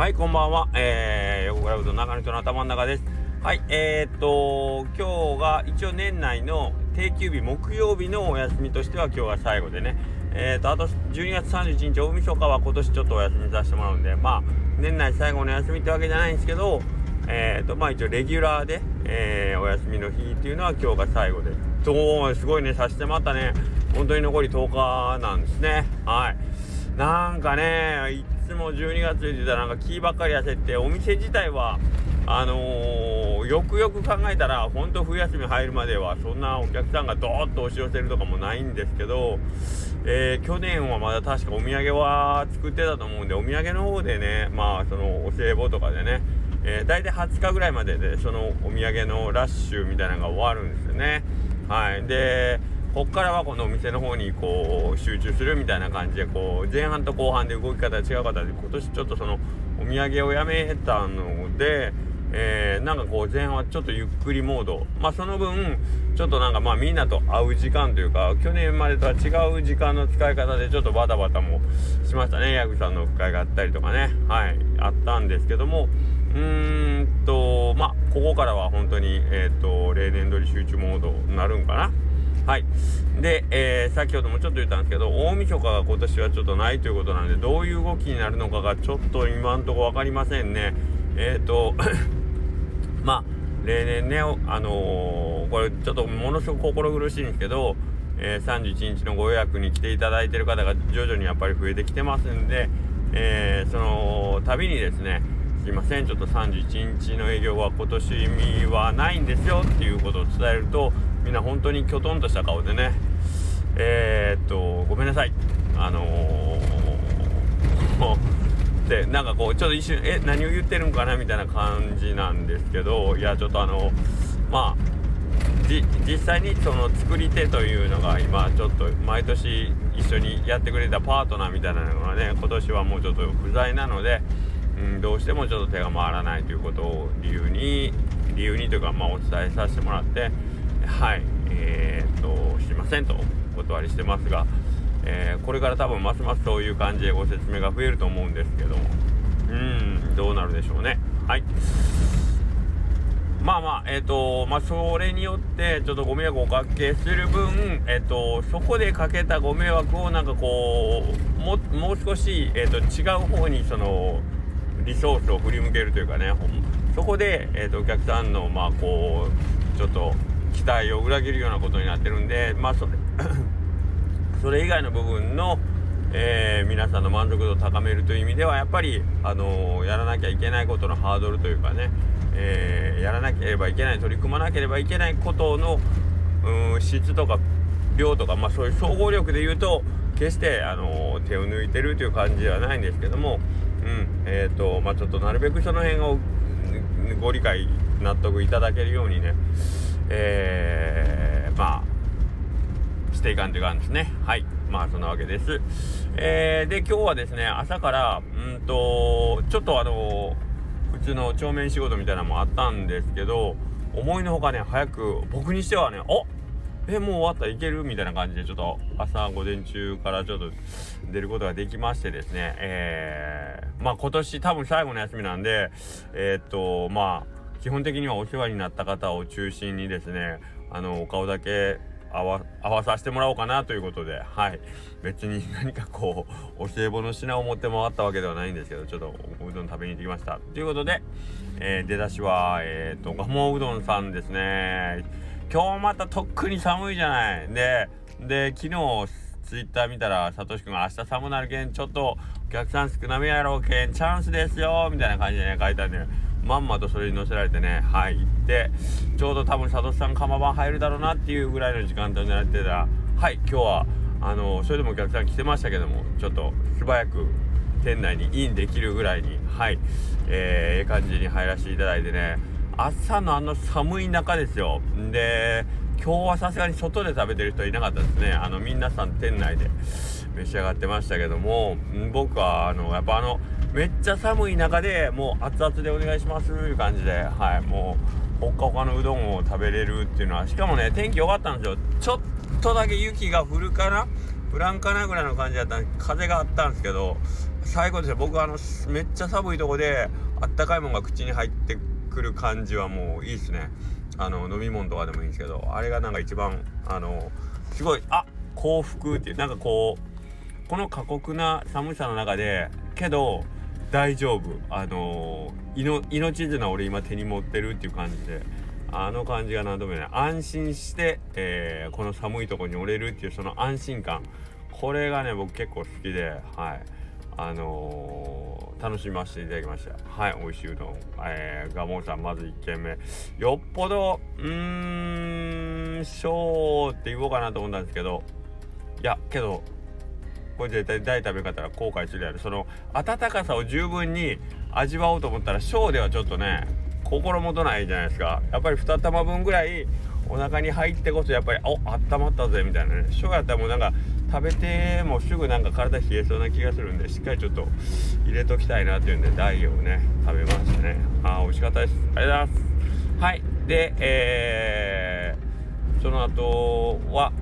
はいこんばんは。えー、横倉うどん中西の頭の中です。はいえー、っと今日が一応年内の定休日木曜日のお休みとしては今日が最後でね。えー、っとあと12月31日大晦日は今年ちょっとお休みさせてもらうんでまあ年内最後の休みってわけじゃないんですけどえー、とまあ一応レギュラーで、えー、お休みの日っていうのは今日が最後で。そうすごいねさしてまたね。本当に残り10日なんですね。はい。なんかねも12月言ってたらなんか気ばっかり焦ってお店自体はあのー、よくよく考えたら本当冬休み入るまではそんなお客さんがドーッと押し寄せるとかもないんですけど、えー、去年はまだ確かお土産は作ってたと思うんでお土産の方でねまあそのお歳暮とかでねえー、大体20日ぐらいまででそのお土産のラッシュみたいなのが終わるんですよね。はい、でこっからはこのお店の方にこう集中するみたいな感じでこう前半と後半で動き方が違う方で今年ちょっとそのお土産をやめたので、え、なんかこう前半はちょっとゆっくりモード。まあその分ちょっとなんかまあみんなと会う時間というか去年までとは違う時間の使い方でちょっとバタバタもしましたね。ヤグさんの深いがあったりとかね。はい。あったんですけども。うーんとまあここからは本当にえっ、と例年通り集中モードになるんかな。はい。で、えー、先ほどもちょっと言ったんですけど大晦日が今年はちょっとないということなんでどういう動きになるのかがちょっと今んとこ分かりませんね。えっ、ー、と まあ例年ねあのー、これちょっとものすごく心苦しいんですけど、えー、31日のご予約に来ていただいてる方が徐々にやっぱり増えてきてますんで、えー、その度にですねすいませんちょっと31日の営業は今年はないんですよっていうことを伝えるとみんな本当にきょとんとした顔でね。えー、っとごめんなさい。あのー、でなんかこうちょっと一瞬え何を言ってるんかな？みたいな感じなんですけどいやちょっとあのまあ実際にその作り手というのが今ちょっと毎年一緒にやってくれたパートナーみたいなのがね今年はもうちょっと不在なのでうん、どうしてもちょっと手が回らないということを理由に理由にというか、まあ、お伝えさせてもらってはい。えー、っとすいませんとお断りしてますが、えー、これから多分ますますそういう感じでご説明が増えると思うんですけども。うんどうなるでしょうね。はい。まあまあえっ、ー、とまあそれによってちょっとご迷惑をおかけする分えっ、とそこでかけたご迷惑をなんかこうももう少し、えーと違う方にそのリソースを振り向けるというかねそこで、えーと、お客さんのまあこうちょっと期待を裏切るようなことになってるんでまあそれ それ以外の部分の、えー、皆さんの満足度を高めるという意味ではやっぱり、あのー、やらなきゃいけないことのハードルというかね、えー、やらなければいけない取り組まなければいけないことのうん質とか量とか、まあ、そういう総合力で言うと決して、あの手を抜いてるという感じではないんですけどもうんえ、ー、とまあちょっとなるべくその辺をご理解納得いただけるようにねえー、まあしていかんという感じですね。はい。まあそんなわけです。えー、で今日はですね朝からうんとちょっとあの普通の帳面仕事みたいなのもあったんですけど思いのほかね早く僕にしてはねあえもう終わったいける？みたいな感じでちょっと朝午前中からちょっと出ることができましてですね。えー、まあ今年多分最後の休みなんでえー、っとまあ基本的にはお世話になった方を中心にですねあのお顔だけ合わさせてもらおうかなということではい。別に何かこうお歳暮の品を持って回ったわけではないんですけどちょっとおうどん食べに行ってきました。ということで、えー、出だしはえっ、と鴨うどんさんですね。今日またとっくに寒いじゃない。でで昨日ツイッター見たらさとしくんが明日寒なるけんちょっとお客さん少なめやろうけんチャンスですよみたいな感じでね書いてあるんでまんまとそれに載せられてねはい行ってちょうど多分さとしさん釜番入るだろうなっていうぐらいの時間帯になってたらはい今日はあのそれでもお客さん来てましたけどもちょっと素早く店内にインできるぐらいにはいえー、ええ感じに入らせていただいてね朝のあの寒い中ですよ。で今日はさすがに外で食べてる人いなかったですね。あの皆さん店内で召し上がってましたけども僕はあのやっぱあのめっちゃ寒い中でもう熱々でお願いしますという感じではいもうほっかほかのうどんを食べれるっていうのは。しかもね天気良かったんですよ。ちょっとだけ雪が降るかな？降らんかなぐらいの感じだったんで風があったんですけど最後ですね僕あのめっちゃ寒いとこであったかいもんが口に入ってくる感じはもういいですね。あの飲み物とかでもいいんですけどあれがなんか一番あのすごいあ幸福っていうなんかこうこの過酷な寒さの中でけど大丈夫。あの命綱俺今手に持ってるっていう感じで。あの感じが何度もね安心して、えー、この寒いとこに折れるっていうその安心感。これがね僕結構好きではい。あのー、楽しませていただきました。はい美味しいうどん、えー、ガモンさんまず1軒目。よっぽどうーんショーって言おうかなと思ったんですけど。いやけどこれ絶対大食べ方は後悔するやろその温かさを十分に味わおうと思ったらショーではちょっとね心もとないじゃないですか。やっぱり2玉分ぐらいお腹に入ってこそやっぱりおあったまったぜみたいなねショーやったらもうなんか食べてもすぐなんか体冷えそうな気がするんでしっかりちょっと入れときたいなっていうんで大をね食べましたねあー美味しかったですありがとうございますはいでえー、その後は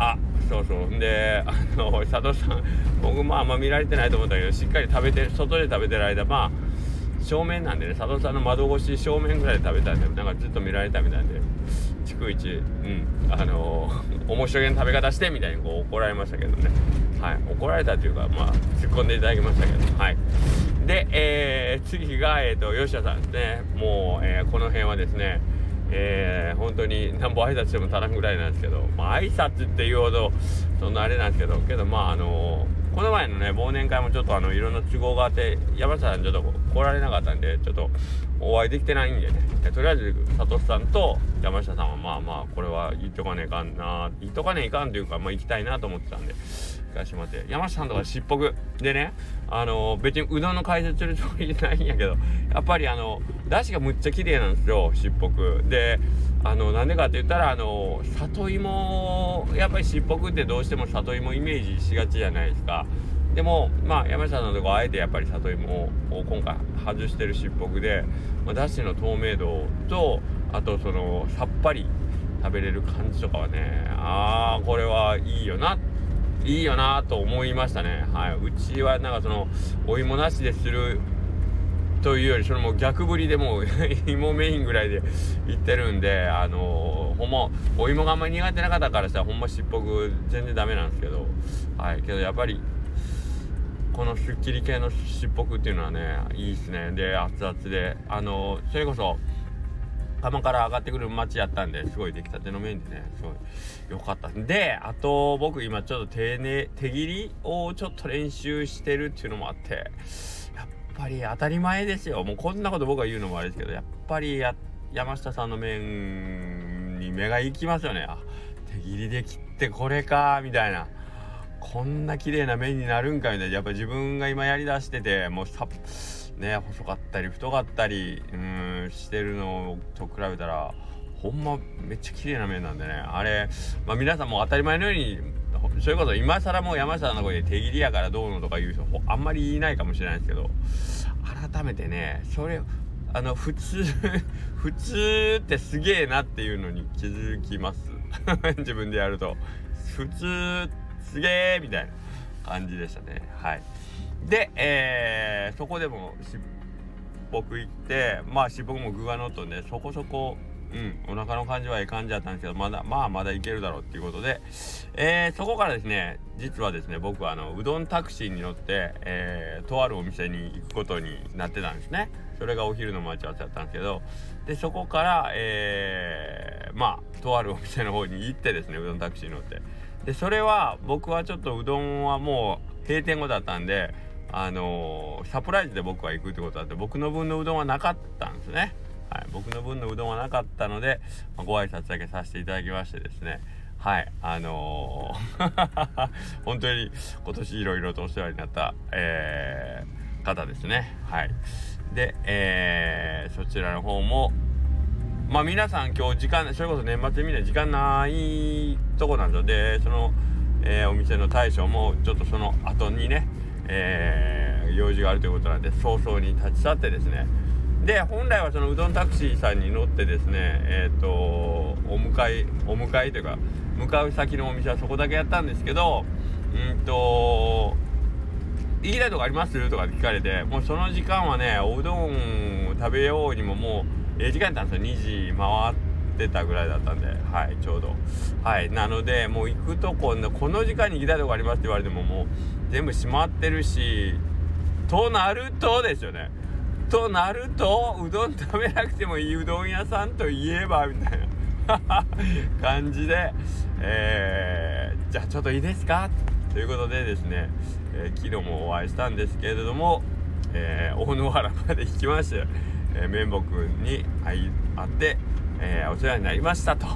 あそうそう。であの佐藤さん。僕もあんま見られてないと思ったけどしっかり食べて外で食べてる間まあ正面なんでね佐藤さんの窓越し正面ぐらいで食べたんでなんかずっと見られたみたいで逐一うんあのー、面白い食べ方してみたいにこう怒られましたけどね。はい。怒られたというかまあ突っ込んでいただきましたけど。はい。で、えー、次がえっ、ー、と吉田さんですね。もう、えー、この辺はですねえー、本当になんぼ挨拶しても足らんぐらいなんですけどまあ挨拶っていうほどそんなあれなんですけどけどまああのーこの前のね忘年会もちょっとあのいろんな都合があって山下さんちょっと来られなかったんでちょっとお会いできてないんでね。とりあえず佐藤さんと山下さんはまあまあこれは言っとかねえかんな言っとかねえかんというかまあ行きたいなと思ってたんで行かしてもらって山下さんとかしっぽくでねあの別にうどんの解説するつもりじゃないんやけどやっぱりあの出汁がむっちゃ綺麗なんですよしっぽく。であのなんでかって言ったらあの里芋やっぱりしっぽくってどうしても里芋イメージしがちじゃないですか。でもまあ山下さんのとこあえてやっぱり里芋を今回外してるしっぽくで、まあ、だしの透明度とあとそのさっぱり食べれる感じとかはねああこれはいいよないいよなと思いましたね。はいうちはなんかそのお芋なしでするというよりそれも逆振りでもう 芋メインぐらいでいってるんであのー、ほんまお芋があんまり苦手な方からしたらほんましっぽく全然ダメなんですけどはいけどやっぱりこのすっきり系のしっぽくっていうのはねいいっすね。で熱々で。あの、それこそ釜から上がってくる街やったんですごい出来たての麺でねすごい良かった。であと僕今ちょっと丁寧手切りをちょっと練習してるっていうのもあってやっぱり当たり前ですよ。もうこんなこと僕が言うのもあれですけどやっぱり山下さんの麺に目が行きますよね。あ手切りで切ってこれかみたいな。こんな綺麗な麺になるんかみたいなやっぱ自分が今やりだしててもうさね細かったり太かったりうんしてるのと比べたらほんまめっちゃ綺麗な麺なんでね。あれまあ皆さんも当たり前のようにそれこそ今更もう山下の声で手切りやからどうのとか言う人あんまりいないかもしれないですけど改めてねそれあの普通 普通ってすげえなっていうのに気づきます。自分でやると。普通すげえみたいな感じでしたねはいで、えー、そこでもしっぽく行ってまあしっぽくも具がのっとねそこそこうん、お腹の感じはええ感じだったんですけど、まだ、まあまだいけるだろうっていうことで、えー、そこからですね、実はですね、僕はあの、うどんタクシーに乗って、えー、とあるお店に行くことになってたんですね。それがお昼の待ち合わせだったんですけど、で、そこから、えー、まあ、とあるお店の方に行ってですね、うどんタクシーに乗って。で、それは、僕はちょっとうどんはもう閉店後だったんで、あのー、サプライズで僕は行くってことだって、僕の分のうどんはなかったんですね。はい、僕の分のうどんはなかったので、ま、ご挨拶だけさせていただきましてですね。はいあのー、本当に今年いろいろとお世話になった、えー、方ですね。はい。で、えー、そちらの方もまあ皆さん今日時間それこそ年末みんな時間ないとこなんでその、えー、お店の大将もちょっとその後にね、えー、用事があるということなんで早々に立ち去ってですね。で本来はそのうどんタクシーさんに乗ってですねえっ、ー、とお迎えお迎えというか向かう先のお店はそこだけやったんですけどうんと行きたいとこあります？とか聞かれてもうその時間はねおうどん食べようにももうえ時間やったんですよ。2時回ってたぐらいだったんではいちょうど。はいなのでもう行くとここの時間に行きたいとこありますって言われてももう全部閉まってるしとなるとですよね。となるとうどん食べなくてもいいうどん屋さんといえばみたいな。感じで、えー、じゃあちょっといいですか？ということでですね、えー、昨日もお会いしたんですけれども、えー、大野原まで行きまして、えー、綿棒くんに会い会って、えー、お世話になりましたと、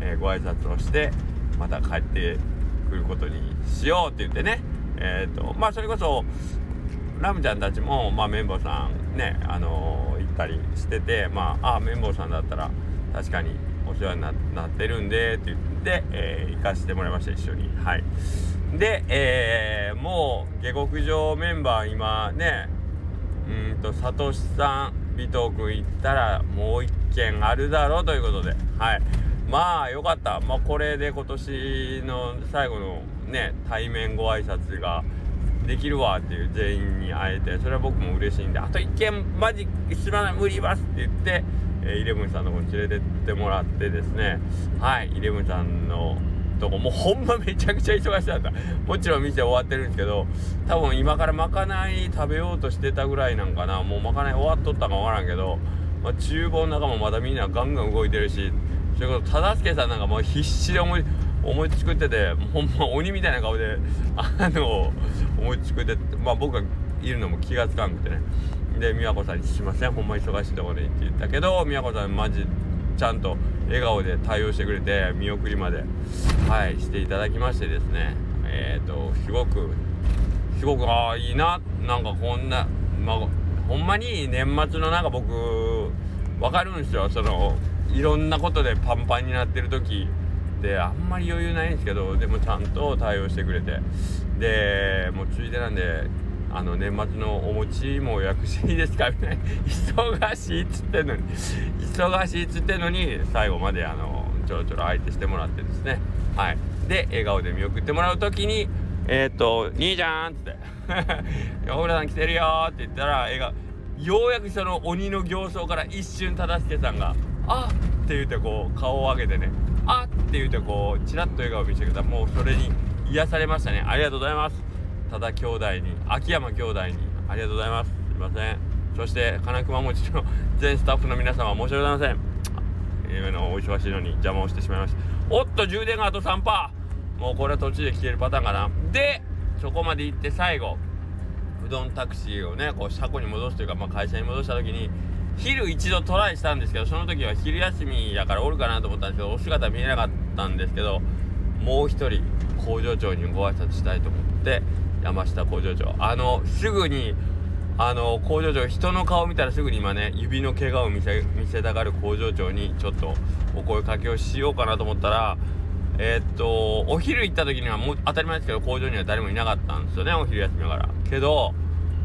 えご挨拶をしてまた帰ってくることにしようって言ってねえっ、とまあそれこそラムちゃんたちも、まあ、綿棒さんね、あのー、行ったりしてて、まあ、あ、綿棒さんだったら、確かにお世話になってるんで、って言って、えー、行かせてもらいました、一緒に。はい。で、えー、もう下克上メンバー今ねうんとサトシさん尾藤君行ったらもう一件あるだろうということで。はい。まあよかった。まあこれで今年の最後のね対面ご挨拶ができるわっていう全員に会えてそれは僕も嬉しいんであと一件マジ知らない無理ますって言ってえイレブンさんの方に連れてってもらってですね。はい。イレブンさんのとこもうほんまめちゃくちゃ忙しかった。もちろん店終わってるんですけど多分今からまかない食べようとしてたぐらいなんかな。もうまかない終わっとったか分からんけど、まあ、厨房の中もまだみんなガンガン動いてるしそれこそ忠助さんなんかもう必死で思い思い作っててほんま鬼みたいな顔であの思い作ってまあ僕がいるのも気がつかんくてね。で美和子さんに「すいませんほんま忙しいところに」って言ったけど美和子さんマジちゃんと笑顔で対応してくれて見送りまではいしていただきましてですね。えっ、ー、とすごくすごくああいいななんかこんなまあほんまに年末のなんか僕わかるんですよ。そのいろんなことでパンパンになってる時であんまり余裕ないんですけどでもちゃんと対応してくれて。でもうついでなんであの年末のお餅も予約していいですかみたいな忙しいっつってんのに忙しいっつってんのに最後まであのちょろちょろ相手してもらってですねはいで笑顔で見送ってもらう時にえー、っと「兄ちゃん」っつって「横村さん来てるよ」って言ったら笑顔ようやくその鬼の形相から一瞬忠助さんが「あっ!」って言ってこう顔を上げてね「あっ!」って言ってこうちらっと笑顔見せてくれたもうそれに癒されましたねありがとうございます多田兄弟に秋山兄弟にありがとうございます。すいません。そして金熊餅の全スタッフの皆様申し訳ございません。今のお忙しいのに邪魔をしてしまいました。おっと充電があと3%もうこれは途中で消えるパターンかな。でそこまで行って最後うどんタクシーをねこう車庫に戻すというか、まあ、会社に戻した時に昼一度トライしたんですけどその時は昼休みやからおるかなと思ったんですけどお姿見えなかったんですけどもう一人工場長にご挨拶したいと思って山下工場長。あのすぐにあの工場長人の顔見たらすぐに今ね指の怪我を見せ見せたがる工場長にちょっとお声かけをしようかなと思ったらえー、っとお昼行った時にはもう当たり前ですけど工場には誰もいなかったんですよねお昼休みだから。けど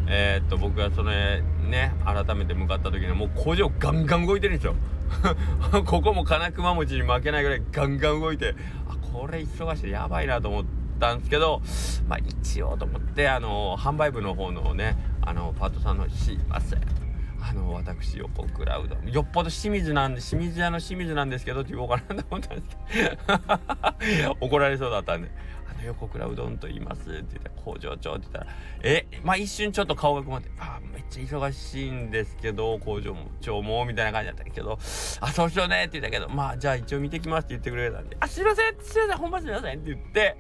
えー、っと僕がそれね改めて向かった時にはもう工場ガンガン動いてるんですよ。ここも金熊餅に負けないぐらいガンガン動いてあこれ忙しいやばいなと思って。たんですけどまあ一応と思ってあの販売部の方のねあのパートさんの「すいません。あの私横倉うどんよっぽど清水なんで清水屋の清水なんですけどって言おうかなと思ったんですけど 怒られそうだったんであの横倉うどんと言います」って言って「工場長」って言ったら「えまあ一瞬ちょっと顔が曇って「あめっちゃ忙しいんですけど工場長も」みたいな感じだったけど「あそうしようね」って言ったけど「まあじゃあ一応見てきます」って言ってくれたんで「あすいませんすいませんほんますいません」って言って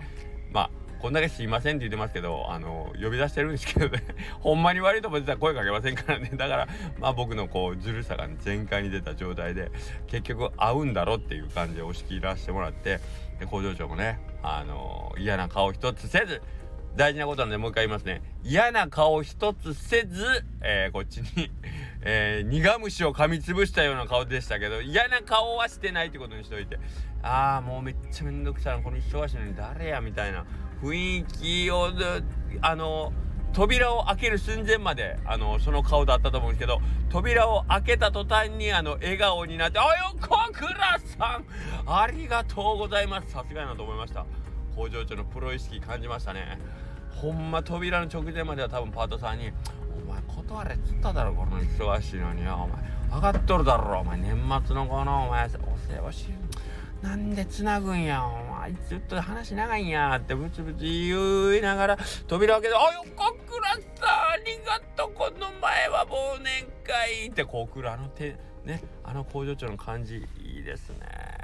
まあこんだけすいませんって言ってますけど、あの、呼び出してるんですけどね、ほんまに悪いと思ってたら声かけませんからね。だから、まあ僕のこう、ずるさが、全開に出た状態で、結局合うんだろっていう感じで押し切らせてもらって、で工場長もね、あの、嫌な顔一つせず大事なことなんでもう一回言いますね嫌な顔一つせず、えー、こっちにえー、苦虫を噛みつぶしたような顔でしたけど嫌な顔はしてないってことにしといて。ああもうめっちゃめんどくさいな。この忙しいのに誰やみたいな。雰囲気をあの扉を開ける寸前まであのその顔だったと思うんですけど扉を開けた途端にあの笑顔になって「あよ小倉さん。ありがとうございます」さすがやなと思いました。工場長のプロ意識感じましたね。ほんま扉の直前までは多分パートさんに「お前断れっつっただろこの忙しいのによお前分かっとるだろお前年末のこのお前お世話しなんでつなぐんやお前ずっと話長いんやってブツブツ言いながら扉開けて「あよかくらった。ありがとう。この前は忘年会」ってこう来るあの手ねあの工場長の感じいいですね。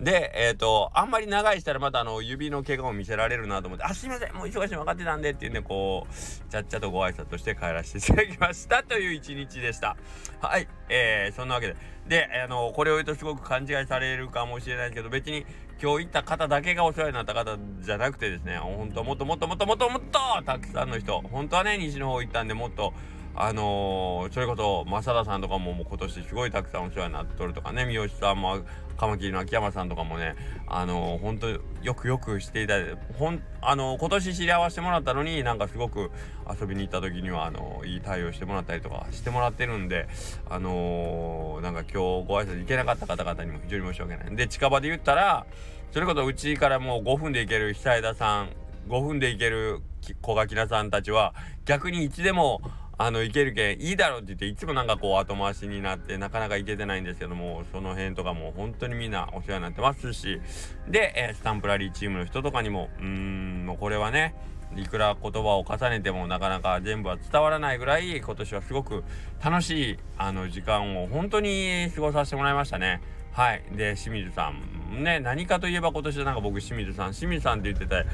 で、えっ、ー、と、あんまり長いしたらまたあの、指の怪我を見せられるなと思って、あ、すいません、もう忙しい分かってたんでっていうね、こう、ちゃっちゃとご挨拶して帰らせていただきましたという一日でした。はい、えー、そんなわけで。で、あの、これを言うとすごく勘違いされるかもしれないですけど、別に今日行った方だけがお世話になった方じゃなくてですね、本当もっともっともっともっともっとたくさんの人、本当はね、西の方行ったんで、もっと、あのー、それこそ正田さんとかももう今年すごいたくさんお世話になっとるとかね三好さんもカマキリの秋山さんとかもねあのー、本当よくよくしていただいてほんあのー、今年知り合わせてもらったのになんかすごく遊びに行った時にはあのいい対応してもらったりとかしてもらってるんであのなんか今日ご挨拶行けなかった方々にも非常に申し訳ない。で近場で言ったらそれこそうちからもう5分で行ける久枝さん5分で行ける小垣菜さんたちは逆にいつでもあの、いけるけん、いいだろうって言って、いつもなんかこう後回しになって、なかなかいけてないんですけども、その辺とかも本当にみんなお世話になってますし、で、えー、スタンプラリーチームの人とかにも、うーん、もうこれはね、いくら言葉を重ねてもなかなか全部は伝わらないぐらい、今年はすごく楽しい、あの、時間を本当に過ごさせてもらいましたね。はい。で、清水さん、ね、何かといえば今年はなんか僕清水さん、清水さんって言ってて、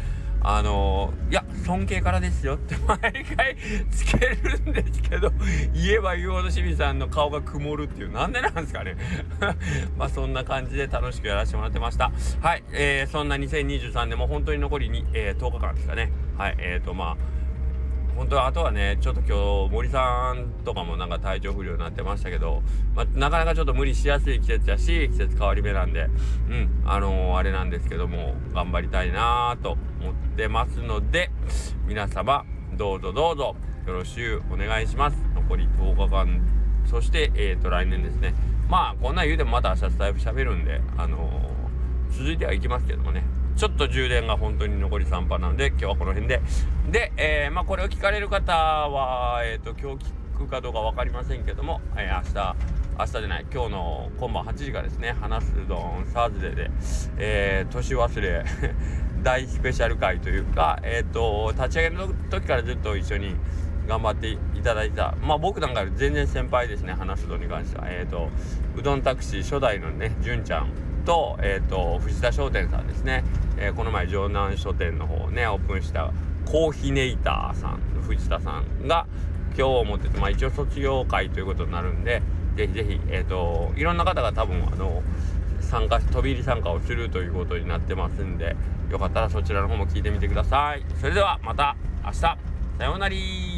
あの、いや尊敬からですよって毎回つけるんですけど言えば言うほど清水さんの顔が曇るっていうなんでなんですかね。まあそんな感じで楽しくやらせてもらってました。はい、えー、そんな2023年も本当に残りに、えー、10日間ですかね。はいえーとまあ本当はあとはねちょっと今日森さんとかもなんか体調不良になってましたけど、まあ、なかなかちょっと無理しやすい季節やし季節変わり目なんでうんあのー、あれなんですけども頑張りたいなと思ってますので皆様どうぞどうぞよろしくお願いします。残り10日間そしてえっ、ー、と来年ですね。まあこんなん言うてもまた明日スタイフ喋るんであのー、続いてはいきますけどもね。ちょっと充電が本当に残り3パーなんで今日はこの辺で。で、えー、まあこれを聞かれる方はえっ、ー、と今日聞くかどうか分かりませんけども、えー、明日明日じゃない今日の今晩8時からですね「話すうどんサーズデーで」えー、年忘れ 大スペシャル回というかえっ、ー、と立ち上げの時からずっと一緒に頑張っていただいたまあ僕なんかより全然先輩ですね話すうどんに関しては。えっ、ー、とうどんタクシー初代のね純ちゃんと,、えーと、藤田商店さんですね、えー、この前城南書店の方をねオープンしたコーヒネイターさん藤田さんが今日をもってて、まあ、一応卒業会ということになるんでぜひぜひ、えーと、いろんな方が多分あの参加飛び入り参加をするということになってますんでよかったらそちらの方も聞いてみてください。それではまた明日。さようなら。